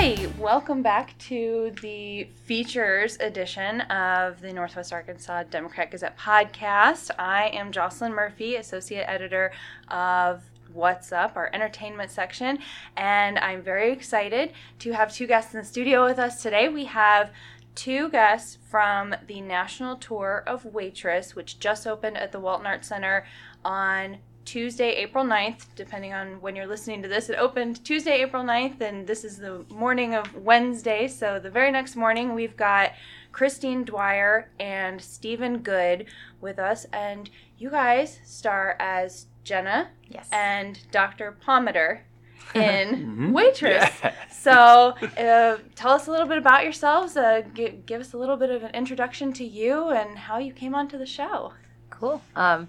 Hi, welcome back to the features edition of the Northwest Arkansas Democrat Gazette podcast. I am Jocelyn Murphy, Associate Editor of What's Up, our entertainment section, and I'm very excited to have two guests in the studio with us today. We have two guests from the national tour of Waitress, which just opened at the Walton Arts Center on Tuesday, April 9th, depending on when you're listening to this. It opened Tuesday, April 9th, and this is the morning of Wednesday. So the very next morning, we've got Christine Dwyer and Steven Good with us. And you guys star as Jenna Yes. and Dr. Pomatter in Mhm. Waitress. Yeah. So uh, tell us a little bit about yourselves. Uh, gi- give us a little bit of an introduction to you and how you came onto the show. Cool. Um,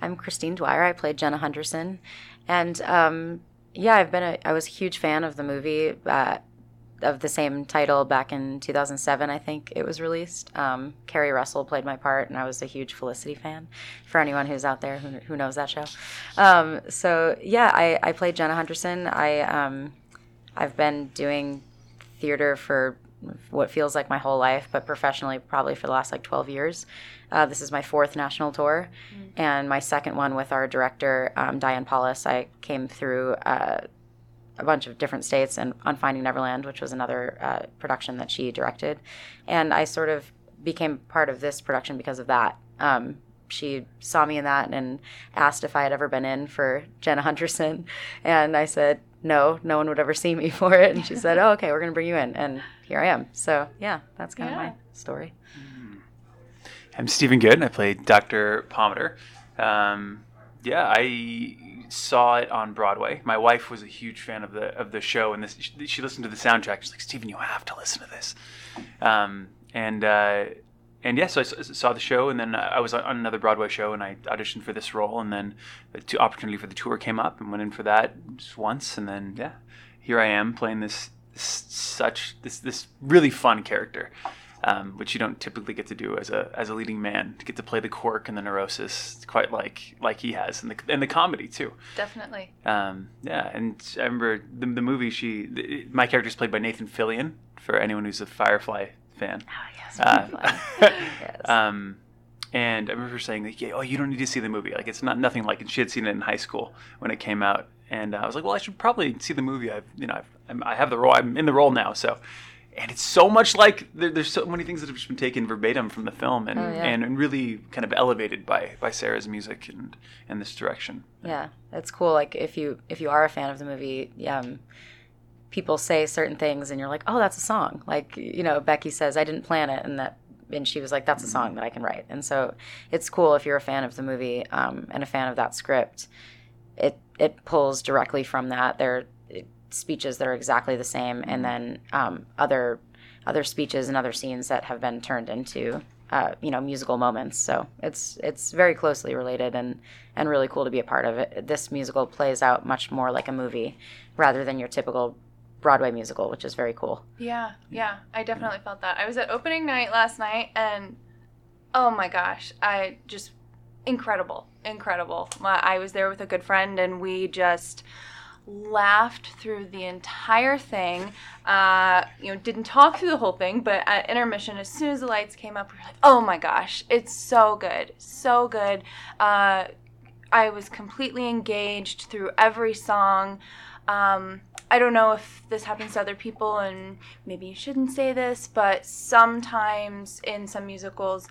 I'm Christine Dwyer. I played Jenna Hunterson, and um, yeah, I've been a I was a huge fan of the movie uh, of the same title back in 2007. I think it was released. Um, Keri Russell played my part, and I was a huge Felicity fan. For anyone who's out there who, who knows that show, um, so yeah, I, I played Jenna Hunterson. I um, I've been doing theater for what feels like my whole life, but professionally probably for the last like 12 years. Uh, this is my fourth national tour, and my second one with our director um, Diane Paulus. I came through uh, a bunch of different states and on Finding Neverland, which was another uh, production that she directed, and I sort of became part of this production because of that. Um, she saw me in that and asked if I had ever been in for Jenna Hunterson, and I said no, no one would ever see me for it. And she said, "Oh, okay, we're going to bring you in," and here I am. So yeah, that's kind Yeah. of my story. I'm Steven Good, and I played Dr. Pomatter. Um, yeah, I saw it on Broadway. My wife was a huge fan of the of the show, and this she, she listened to the soundtrack. She's like, "Steven, you have to listen to this." Um, and uh, and yeah, so I saw the show, and then I was on another Broadway show, and I auditioned for this role, and then the opportunity for the tour came up, and went in for that just once, and then yeah, here I am playing this, this such this this really fun character um, which you don't typically get to do as a as a leading man to get to play the quirk and the neurosis quite like like he has and the and the comedy too. Definitely. Um, yeah, and I remember the, the movie. She the, my character is played by Nathan Fillion for anyone who's a Firefly fan. Oh yes, Uh, yes. um, and I remember saying like, yeah, "Oh, you don't need to see the movie. Like, it's not nothing like And She had seen it in high school when it came out, and uh, I was like, "Well, I should probably see the movie. I've, you know, I've, I'm, I have the role. I'm in the role now, so." And it's so much like there, there's so many things that have just been taken verbatim from the film, and, Oh, yeah. and, and really kind of elevated by by Sara's music and and this direction. Yeah, that's cool. Like if you if you are a fan of the movie, um, people say certain things, and you're like, oh, that's a song. Like you know, Becky says, I didn't plan it, and that, and she was like, that's a song that I can write. And so it's cool if you're a fan of the movie um, and a fan of that script. It it pulls directly from that. There are speeches that are exactly the same, and then um, other other speeches and other scenes that have been turned into uh, you know musical moments. So it's it's very closely related and and really cool to be a part of it. This musical plays out much more like a movie rather than your typical Broadway musical, which is very cool. Yeah, yeah, I definitely felt that. I was at opening night last night, and oh my gosh, I just incredible, incredible. My- I was there with a good friend, and we just laughed through the entire thing. Uh, you know, didn't talk through the whole thing, but at intermission, as soon as the lights came up, we were like, "Oh my gosh, it's so good, so good." Uh, I was completely engaged through every song. Um, I don't know if this happens to other people, and maybe you shouldn't say this, but sometimes in some musicals,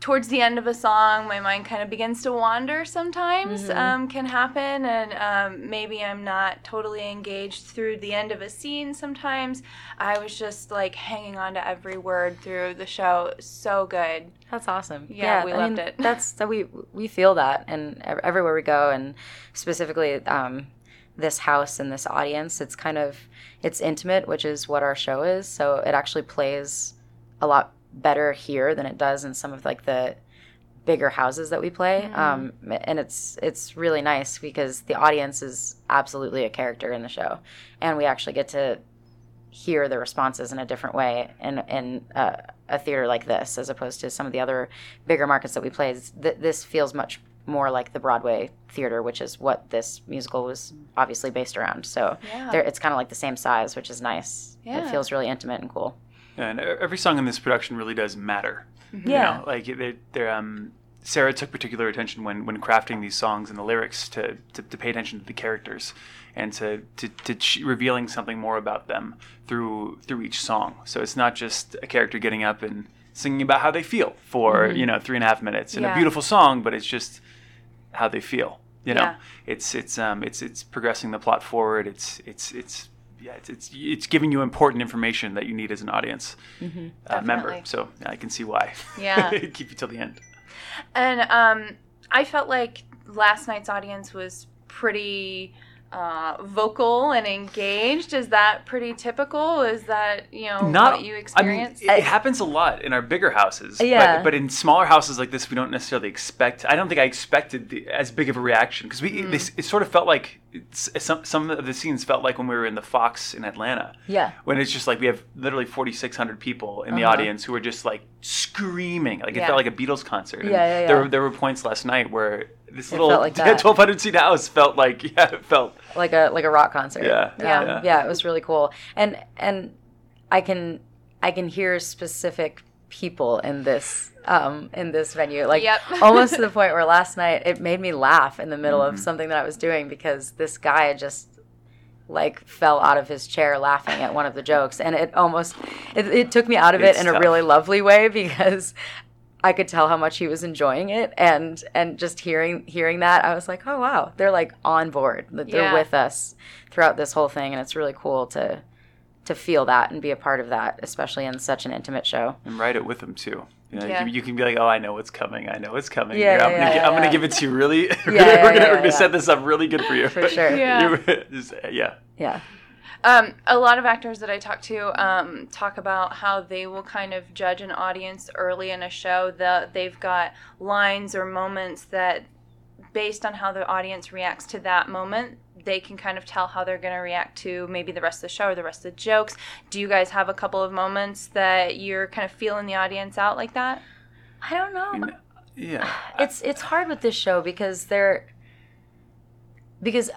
towards the end of a song, my mind kind of begins to wander sometimes, Mhm. um, can happen, and um, maybe I'm not totally engaged through the end of a scene sometimes. I was just like hanging on to every word through the show. So good. That's awesome. Yeah, we I loved mean, it. That's that we we feel that, and everywhere we go, and specifically um, this house and this audience, it's kind of it's intimate, which is what our show is. So it actually plays a lot better here than it does in some of like the bigger houses that we play. Mhm. Um, and it's it's really nice because the audience is absolutely a character in the show, and we actually get to hear the responses in a different way in in uh, a theater like this as opposed to some of the other bigger markets that we play. Th- this feels much more like the Broadway theater, which is what this musical was obviously based around. So Yeah. it's kind of like the same size, which is nice. Yeah. It feels really intimate and cool. And e- every song in this production really does matter. You Yeah. know, like they're, they're, um, Sara took particular attention when, when crafting these songs and the lyrics to, to, to pay attention to the characters and to, to, to ch- revealing something more about them through through each song. So it's not just a character getting up and singing about how they feel for you know three and a half minutes in Yeah. a beautiful song, but it's just how they feel. You know, Yeah. it's it's um it's it's progressing the plot forward. It's it's it's yeah, it's, it's it's giving you important information that you need as an audience uh, member. Definitely. So I can see why. Yeah. keep you till the end. And um, I felt like last night's audience was pretty uh, vocal and engaged. Is that pretty typical? Is that you know what you experience? I mean, it happens a lot in our bigger houses. Yeah. But, but in smaller houses like this, we don't necessarily expect. I don't think I expected the, as big of a reaction because we. Mm. This, it sort of felt like it's, some some of the scenes felt like when we were in the Fox in Atlanta. Yeah. When it's just like we have literally forty six hundred people in the Uh-huh. audience who are just like screaming. Like it Yeah. felt like a Beatles concert. And Yeah, yeah, There were there were points last night where this It little like twelve hundred seat house felt like yeah it felt like a like a rock concert. Yeah, yeah, yeah. yeah. It was really cool, and and I can I can hear specific people in this um in this venue, like Yep. almost to the point where last night it made me laugh in the middle Mm-hmm. of something that I was doing because this guy just like fell out of his chair laughing at one of the jokes and it almost it, it took me out of It's it in a really lovely way because I could tell how much he was enjoying it and and just hearing hearing that I was like oh wow they're like on board that they're Yeah. with us throughout this whole thing and it's really cool to to feel that and be a part of that especially in such an intimate show and write it with them too. You, know, Yeah. you, you can be like, "Oh, I know what's coming. I know what's coming. Yeah, Here, I'm, yeah, gonna, yeah, I'm gonna give it to you really. we're Yeah, gonna, yeah, we're gonna, yeah, we're gonna set this up really good for you. For sure. Yeah. Just- uh, yeah. yeah Um, a lot of actors that I talk to um, talk about how they will kind of judge an audience early in a show. That they've got lines or moments that, based on how the audience reacts to that moment, they can kind of tell how they're going to react to maybe the rest of the show or the rest of the jokes. Do you guys have a couple of moments that you're kind of feeling the audience out like that? I don't know I mean, yeah. it's it's hard with this show because they're because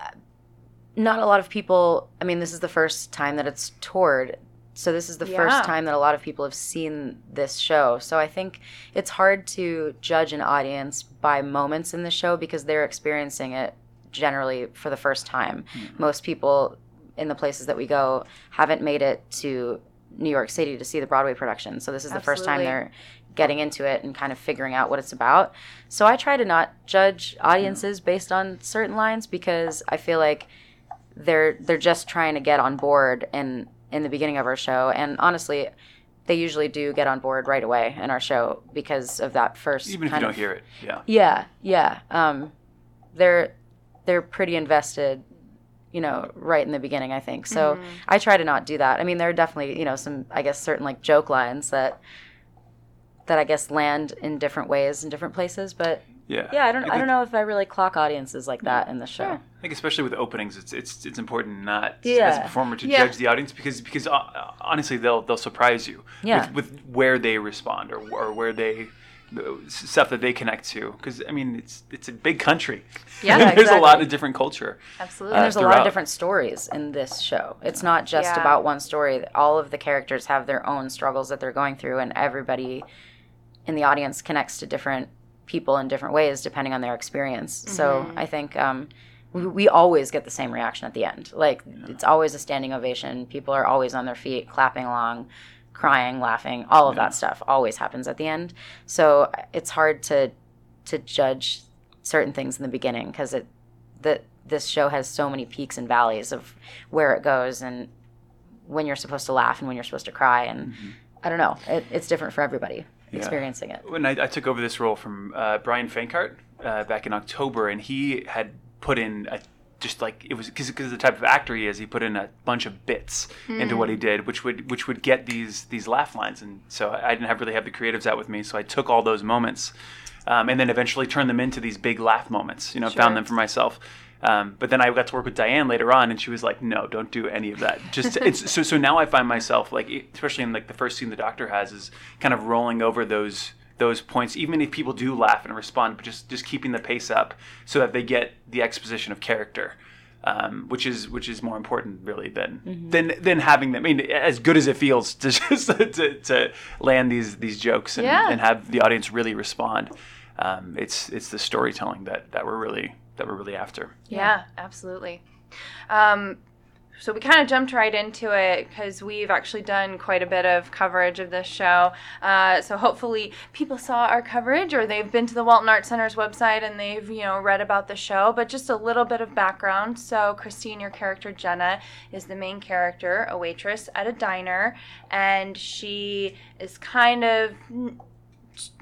not a lot of people i mean this is the first time that it's toured. So this is the Yeah. first time that a lot of people have seen this show. So i think it's hard to judge an audience by moments in the show because they're experiencing it generally for the first time. Mm-hmm. Most people in the places that we go haven't made it to new york city to see the broadway production. So this is the first time they're getting into it and kind of figuring out what it's about. So I try to not judge audiences based on certain lines because I feel like they're they're just trying to get on board in in the beginning of our show and honestly they usually do get on board right away in our show because of that first Even if you don't of- hear it. Yeah. yeah yeah um they're they're pretty invested you know right in the beginning I think so Mm-hmm. I try to not do that I mean there are definitely you know some I guess certain like joke lines that that I guess land in different ways in different places but Yeah. yeah, I don't. I think- don't know if I really clock audiences like that in the show. I think especially with openings, it's it's it's important not as a performer to Yeah. judge the audience because because uh, honestly they'll they'll surprise you Yeah. with, with where they respond or or where they stuff that they connect to because I mean it's it's a big country. Yeah, there's a lot of different culture. Absolutely. And there's a lot of different stories in this show. It's not just Yeah. about one story. All of the characters have their own struggles that they're going through, and everybody in the audience connects to different people in different ways depending on their experience. So Mm-hmm. I think um, we, we always get the same reaction at the end. Like it's always a standing ovation. People are always on their feet, clapping along, crying, laughing. All of that stuff always happens at the end. So it's hard to to judge certain things in the beginning because it that this show has so many peaks and valleys of where it goes and when you're supposed to laugh and when you're supposed to cry and I don't know. It, it's different for everybody experiencing it. When I, I took over this role from uh, Bryan Fenkart uh, back in October, and he had put in a just like it was because of the type of actor he is, he put in a bunch of bits into what he did, which would which would get these these laugh lines, and so I didn't have really have the creatives out with me, so I took all those moments, um, and then eventually turned them into these big laugh moments. You know, Sure. found them for myself. Um, but then I got to work with Diane later on, and she was like, "No, don't do any of that." Just it's so so now I find myself like, especially in like the first scene the doctor has is kind of rolling over those those points, even if people do laugh and respond, but just just keeping the pace up so that they get the exposition of character. Um, which is which is more important really than Mm-hmm. than than having them. I mean, as good as it feels to just to, to land these these jokes and, Yeah. and have the audience really respond. Um, it's it's the storytelling that that we're really that we're really after. Yeah, absolutely. Um, so we kind of jumped right into it because we've actually done quite a bit of coverage of this show. Uh, so hopefully people saw our coverage or they've been to the Walton Arts Center's website and they've you know read about the show. But just a little bit of background. So Christine, your character Jenna, is the main character, a waitress at a diner, and she is kind of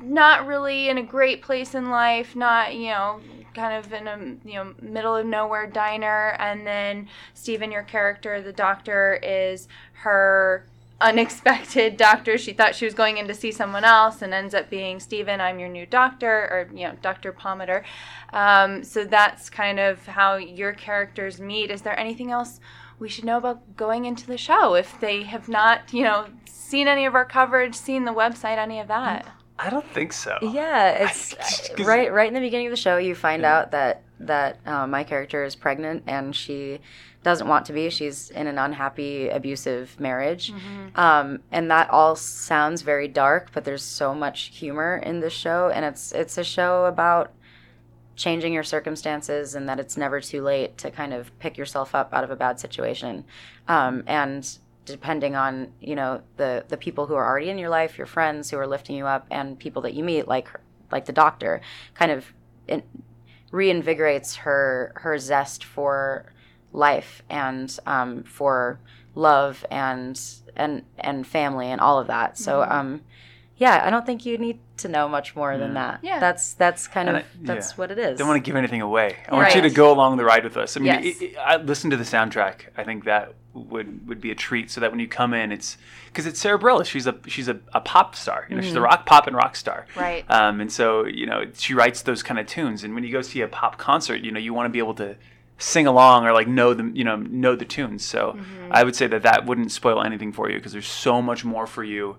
not really in a great place in life, not, you know, kind of in a, you know, middle of nowhere diner. And then Steven, your character, the doctor, is her unexpected doctor. She thought she was going in to see someone else and ends up being Steven, I'm your new doctor, or, you know, Dr. Pomatter. Um, so that's kind of how your characters meet. Is there anything else we should know about going into the show if they have not, you know, seen any of our coverage, seen the website, any of that? I don't think so. Yeah, it's Just 'cause- right. Right in the beginning of the show, you find out that that uh, my character is pregnant and she doesn't want to be. She's in an unhappy, abusive marriage, um, and that all sounds very dark. But there's so much humor in this show, and it's it's a show about changing your circumstances and that it's never too late to kind of pick yourself up out of a bad situation um, and depending on you know the the people who are already in your life your friends who are lifting you up and people that you meet like like the doctor kind of in, reinvigorates her her zest for life and um, for love and and and family and all of that. So um yeah i don't think you need to know much more than that Yeah. that's that's kind And of I- that's yeah. what it is I Don't want to give anything away. I want you to go along the ride with us. I mean, Yes. it, it, I listen to the soundtrack. I think that would would be a treat. So that when you come in, it's because it's Sara Bareilles. She's a she's a, a pop star. You know, she's a rock pop and rock star. Right. Um, and so you know she writes those kind of tunes. And when you go see a pop concert, you know you want to be able to sing along or like know the you know know the tunes so i would say that that wouldn't spoil anything for you because there's so much more for you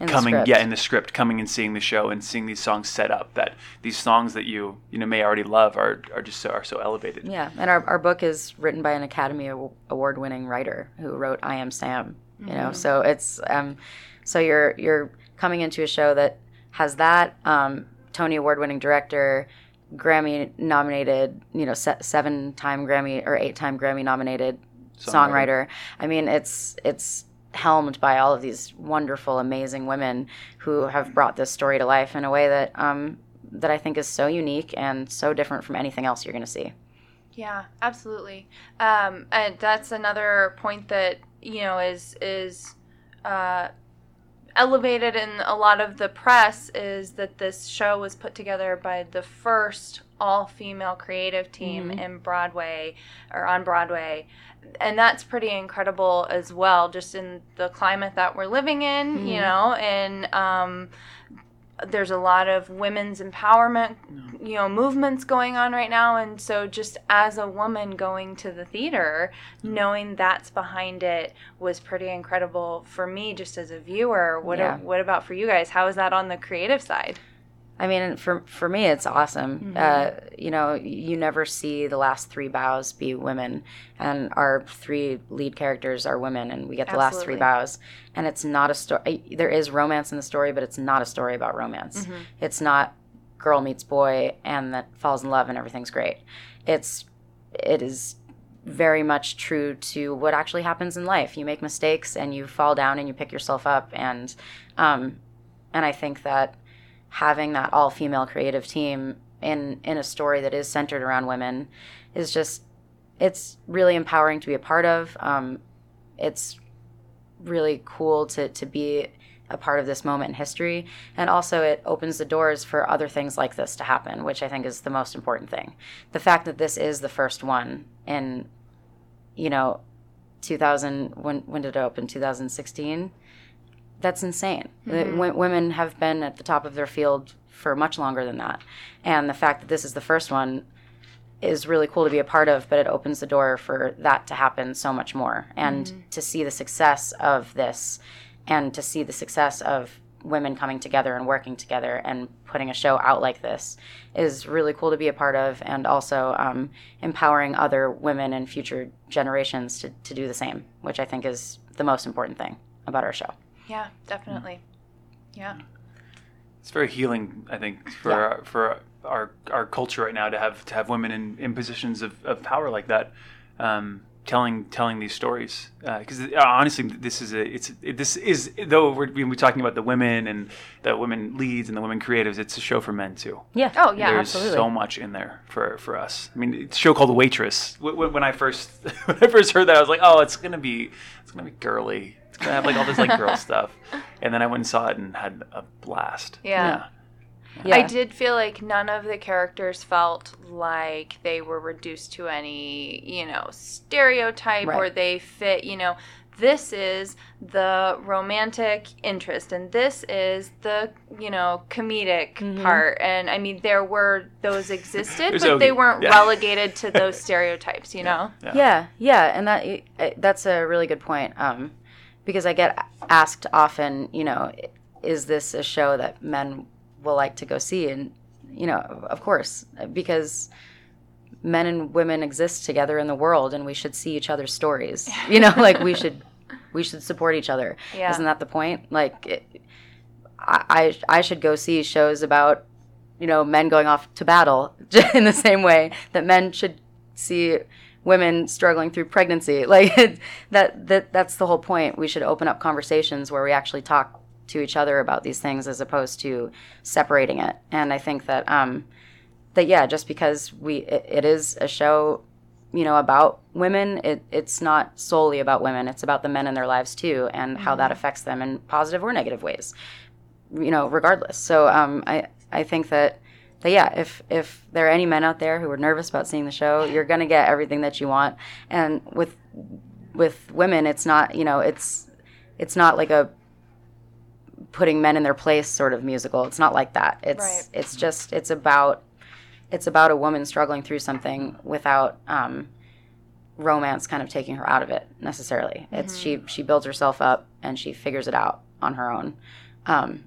in coming yeah in the script coming and seeing the show and seeing these songs set up that these songs that you you know may already love are, are just so are so elevated Yeah, and our, our book is written by an Academy Award winning writer who wrote I Am Sam. You know, so it's um, so you're you're coming into a show that has that um, Tony Award winning director, Grammy nominated, you know, se- seven time Grammy or eight time Grammy nominated Songwriter. songwriter. I mean, it's it's helmed by all of these wonderful, amazing women who have brought this story to life in a way that um, that I think is so unique and so different from anything else you're going to see. Yeah, absolutely. Um, and that's another point that you know is is uh, elevated in a lot of the press is that this show was put together by the first all-female creative team in Broadway or on Broadway. And that's pretty incredible as well, just in the climate that we're living in, you know, and um, there's a lot of women's empowerment you know movements going on right now. And so just as a woman going to the theater knowing that's behind it was pretty incredible for me just as a viewer. What Yeah. what about for you guys? How is that on the creative side I mean, for for me, it's awesome. Uh, you know, you never see the last three bows be women, and our three lead characters are women, and we get the last three bows. And it's not a story. There is romance in the story, but it's not a story about romance. It's not girl meets boy and that falls in love and everything's great. It's it is very much true to what actually happens in life. You make mistakes and you fall down and you pick yourself up and um, and I think that having that all female creative team in in a story that is centered around women is just it's really empowering to be a part of. Um, it's really cool to to be a part of this moment in history. And also it opens the doors for other things like this to happen which i think is the most important thing. The fact that this is the first one in you know 2000 when when did it open? 2016 that's insane. The w- women have been at the top of their field for much longer than that. And the fact that this is the first one is really cool to be a part of, but it opens the door for that to happen so much more. And to see the success of this and to see the success of women coming together and working together and putting a show out like this is really cool to be a part of and also um, empowering other women and future generations to, to do the same which i think is the most important thing about our show Yeah, definitely. Yeah. It's very healing, I think, for Yeah. our, for our our culture right now to have to have women in, in positions of, of power like that, um, telling telling these stories. Because uh, honestly, this is a it's it, this is though we're, we're talking about the women and the women leads and the women creatives. It's a show for men too. yeah Oh, yeah, There's absolutely. so much in there for, for us. I mean, it's a show called The Waitress. Wh- wh- When I first when I first heard that, I was like, oh, it's gonna be it's gonna be girly. It's gonna have like all this like girl stuff. And then I went and saw it and had a blast. Yeah. yeah. I did feel like none of the characters felt like they were reduced to any, you know, stereotype or they fit, you know, this is the romantic interest and this is the, you know, comedic Mhm. part. And I mean, there were those existed, There's but they weren't yeah. relegated to those stereotypes, you know? Yeah. Yeah, yeah, and that uh, that's a really good point. Um, because I get asked often, you know, is this a show that men will like to go see? And you know, of course, because men and women exist together in the world, and we should see each other's stories. You know, like we should we should support each other. Yeah. Isn't that the point? Like, it, I I I should go see shows about you know men going off to battle in the same way that men should see women struggling through pregnancy like that that that's the whole point we should open up conversations where we actually talk to each other about these things as opposed to separating it. And i think that um that yeah just because we it, it is a show you know about women it, it's not solely about women. It's about the men in their lives too and how that affects them in positive or negative ways you know regardless. So um i i think that that yeah, if if there are any men out there who are nervous about seeing the show, you're gonna get everything that you want. And with with women, it's not you know it's it's not like a putting men in their place sort of musical. It's not like that. It's Right. it's just it's about it's about a woman struggling through something without um, romance kind of taking her out of it necessarily. It's she she builds herself up and she figures it out on her own. Um,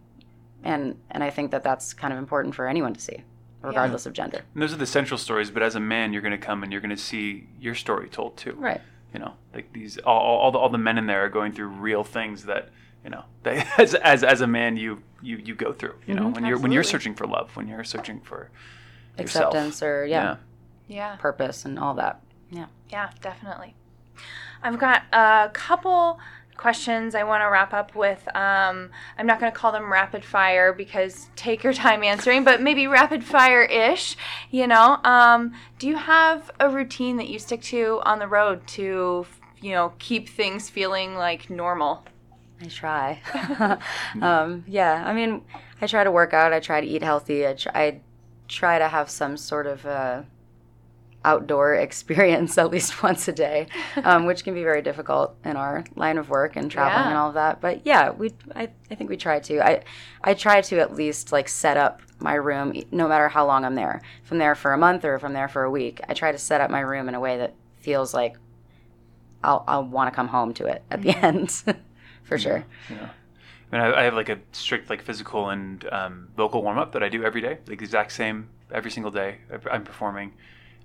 and and I think that that's kind of important for anyone to see, regardless of gender. And those are the central stories, but as a man, you're going to come and you're going to see your story told too. Right. You know, like these all, all, all the all the men in there are going through real things that you know they, as as as a man you you you go through. You know, Mhm. when you're when you're searching for love, when you're searching for yourself. Acceptance or yeah, Yeah. purpose and all that. Yeah. Yeah, definitely. I've got a couple questions I want to wrap up with. Um, I'm not going to call them rapid fire because take your time answering, but maybe rapid fire ish. You know, um, do you have a routine that you stick to on the road to, you know, keep things feeling like normal? I try. um, yeah, I mean, I try to work out. I try to eat healthy. I try, I try to have some sort of uh, outdoor experience at least once a day, um, which can be very difficult in our line of work and traveling Yeah. and all of that. But yeah, we I, I think we try to. I I try to at least like set up my room no matter how long I'm there. If I'm there for a month or if I'm there for a week, I try to set up my room in a way that feels like I'll I'll want to come home to it at the end, for sure. Yeah. I mean, I, I have like a strict like physical and um, vocal warm up that I do every day, like the exact same every single day I'm performing.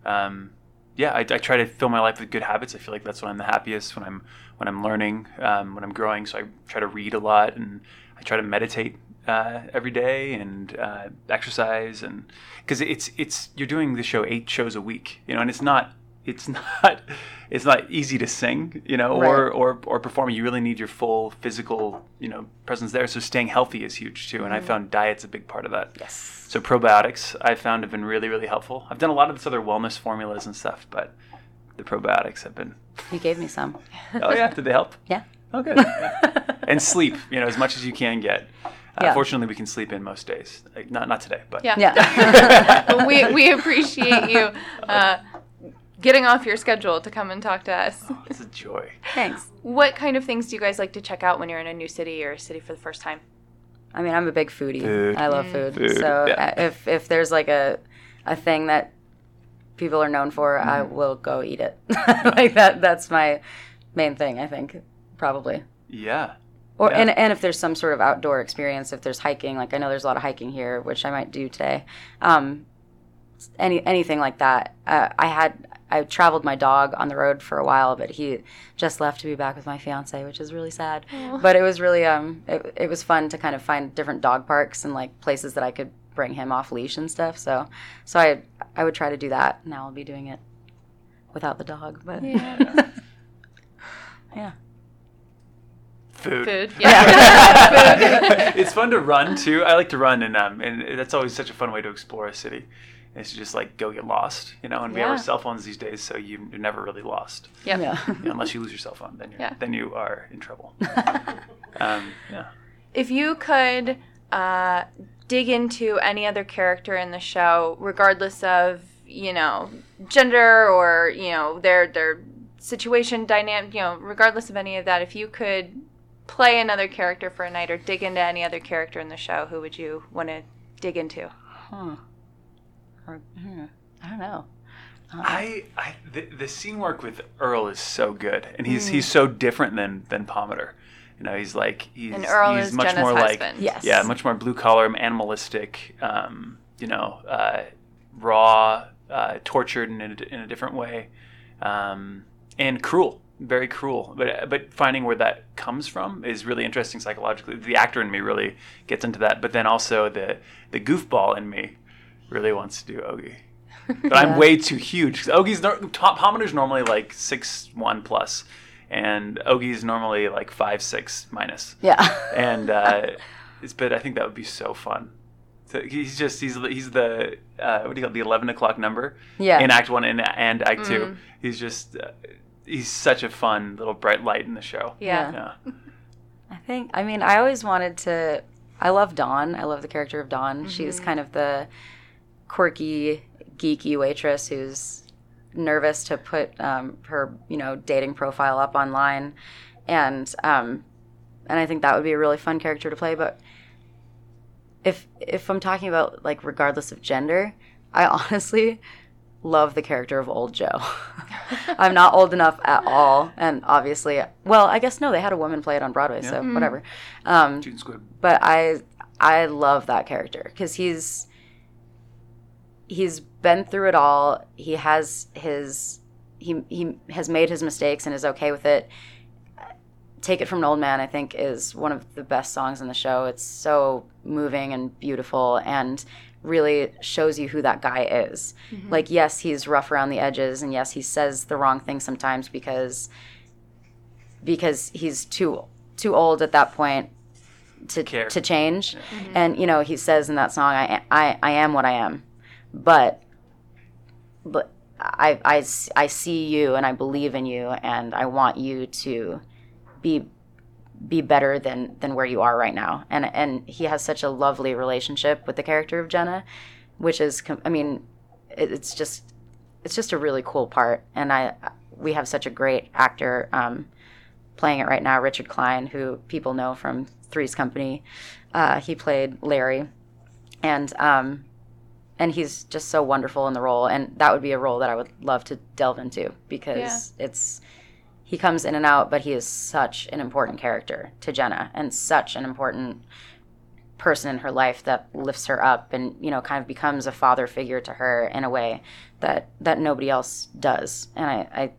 Um, yeah, I, I try to fill my life with good habits. I feel like that's when I'm the happiest when I'm when I'm learning, um, when I'm growing. So I try to read a lot and I try to meditate uh, every day and uh, exercise and because it's it's you're doing the show eight shows a week, you know, and it's not it's not it's not easy to sing, you know, or, Right. or or performing. You really need your full physical, you know, presence there. So staying healthy is huge too, and I found diet's a big part of that. Yes. So probiotics I found have been really really helpful. I've done a lot of this other wellness formulas and stuff, but the probiotics have been. You gave me some. Oh yeah, did they help? Yeah. Oh good. Yeah. and sleep, you know, as much as you can get. Uh, Yeah. Fortunately, we can sleep in most days. Like, not not today, but Yeah. Yeah. We, we appreciate you uh, getting off your schedule to come and talk to us. Oh, it's a joy. Thanks. What kind of things do you guys like to check out when you're in a new city or a city for the first time? I mean, I'm a big foodie. Food. I love food. Food, So yeah. uh, if if there's like a a thing that people are known for, I will go eat it. like that. That's my main thing. I think probably. Yeah. Or Yeah. and and if there's some sort of outdoor experience, if there's hiking, like I know there's a lot of hiking here, which I might do today. Um, any anything like that. Uh, I had I traveled my dog on the road for a while, but he just left to be back with my fiance, which is really sad. But it was really um it, it was fun to kind of find different dog parks and like places that I could bring him off leash and stuff. So so I I would try to do that. Now I'll be doing it without the dog, but Yeah. yeah. Food. Food. Yeah. it's fun to run too. I like to run, and um, and that's always such a fun way to explore a city. Is to just like go get lost, you know. And we have our cell phones these days, so you, you're never really lost. Yep. Yeah. You know, unless you lose your cell phone, then you're, Yeah. then you are in trouble. um, yeah. if you could uh, dig into any other character in the show, regardless of you know gender or you know their their situation dynamic, you know, regardless of any of that, if you could play another character for a night or dig into any other character in the show, who would you want to dig into? Huh. Or, hmm, I don't know. I, I the, the scene work with Earl is so good, and he's Mm. he's so different than than Pomatter. You know, he's like he's And Earl he's is much Jenna's more like. Yes. yeah, much more blue collar, animalistic. Um, you know, uh, raw, uh, tortured in a, in a different way, um, and cruel, very cruel. But but finding where that comes from is really interesting psychologically. The actor in me really gets into that, but then also the the goofball in me really wants to do Ogie. But I'm way too huge. Ogie's nor- Tom normally like six one plus, and Ogie's normally like five six minus Yeah. and uh, it's but I think that would be so fun. So he's just he's he's the uh, what do you call it, the eleven o'clock number yeah. in Act One and, and Act Two. Mm. He's just uh, he's such a fun little bright light in the show. Yeah. Yeah, I think, I mean, I always wanted to. I love Dawn. I love the character of Dawn. She's kind of the quirky, geeky waitress who's nervous to put um, her, you know, dating profile up online, and um, and I think that would be a really fun character to play. But if if I'm talking about like regardless of gender, I honestly love the character of Old Joe. I'm not old enough at all, and obviously, well, I guess no, they had a woman play it on Broadway, so Yeah. whatever. Um, June Squibb. but I I love that character because he's he's been through it all. He has his he he has made his mistakes and is okay with it. Take It from an Old Man, I think, is one of the best songs in the show. It's so moving and beautiful and really shows you who that guy is. Mm-hmm. Like, yes, he's rough around the edges, and yes, he says the wrong thing sometimes because because he's too too old at that point to Care. to change. Mm-hmm. And you know, he says in that song, "I I I am what I am," but but I, I, I see you and I believe in you and I want you to be be better than than where you are right now. And and he has such a lovely relationship with the character of Jenna, which is I mean, it, it's just it's just a really cool part. And I we have such a great actor um, playing it right now, Richard Kline, who people know from Three's Company. Uh, he played Larry, and um, and he's just so wonderful in the role and that would be a role that i would love to delve into because it's he comes in and out but he is such an important character to jenna and such an important person in her life that lifts her up and you know kind of becomes a father figure to her in a way that that nobody else does. And i i,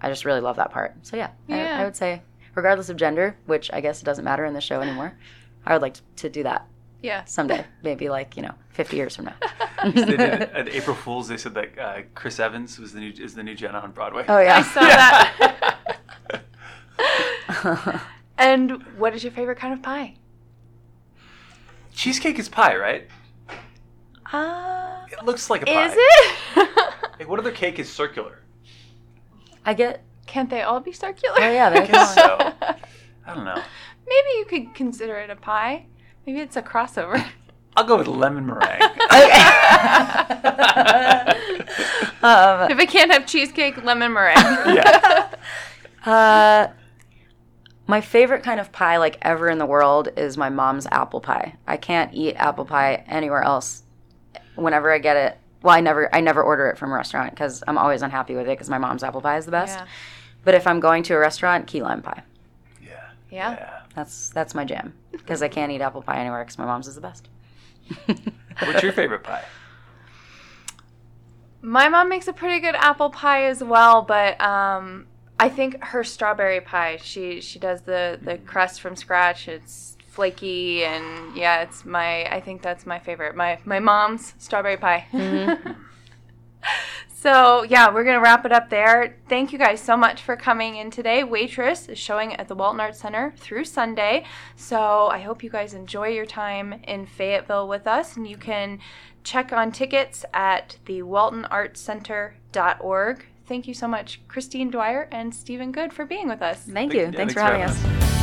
I just really love that part. So yeah, Yeah. I, I would say regardless of gender which i guess it doesn't matter in the show anymore i would like to do that Yeah. someday maybe like you know 50 years from now they did at April Fools. They said that uh, Chris Evans was the new is the new Jenna on Broadway. oh yeah I saw that. and what is your favorite kind of pie? Cheesecake is pie, right? Uh, It looks like a pie. is it? Like, what other cake is circular? I get. Can't they all be circular? Oh yeah, I they guess so. I don't know. Maybe you could consider it a pie. Maybe it's a crossover. I'll go with lemon meringue. um, if I can't have cheesecake, lemon meringue. Yeah. uh, my favorite kind of pie, like ever in the world, is my mom's apple pie. I can't eat apple pie anywhere else. Whenever I get it, well, I never, I never order it from a restaurant because I'm always unhappy with it because my mom's apple pie is the best. Yeah. But if I'm going to a restaurant, key lime pie. Yeah. Yeah. Yeah. That's that's my jam because I can't eat apple pie anywhere because my mom's is the best. What's your favorite pie? My mom makes a pretty good apple pie as well, but um, I think her strawberry pie. She she does the the crust from scratch. It's flaky and yeah, it's my. I think that's my favorite. My my mom's strawberry pie. So, yeah, we're going to wrap it up there. Thank you guys so much for coming in today. Waitress is showing at the Walton Arts Center through Sunday. So, I hope you guys enjoy your time in Fayetteville with us. And you can check on tickets at the waltonartscenter.org. Thank you so much, Christine Dwyer and Steven Good, for being with us. Thank Thank- you. yeah, thanks, thanks for for having having us.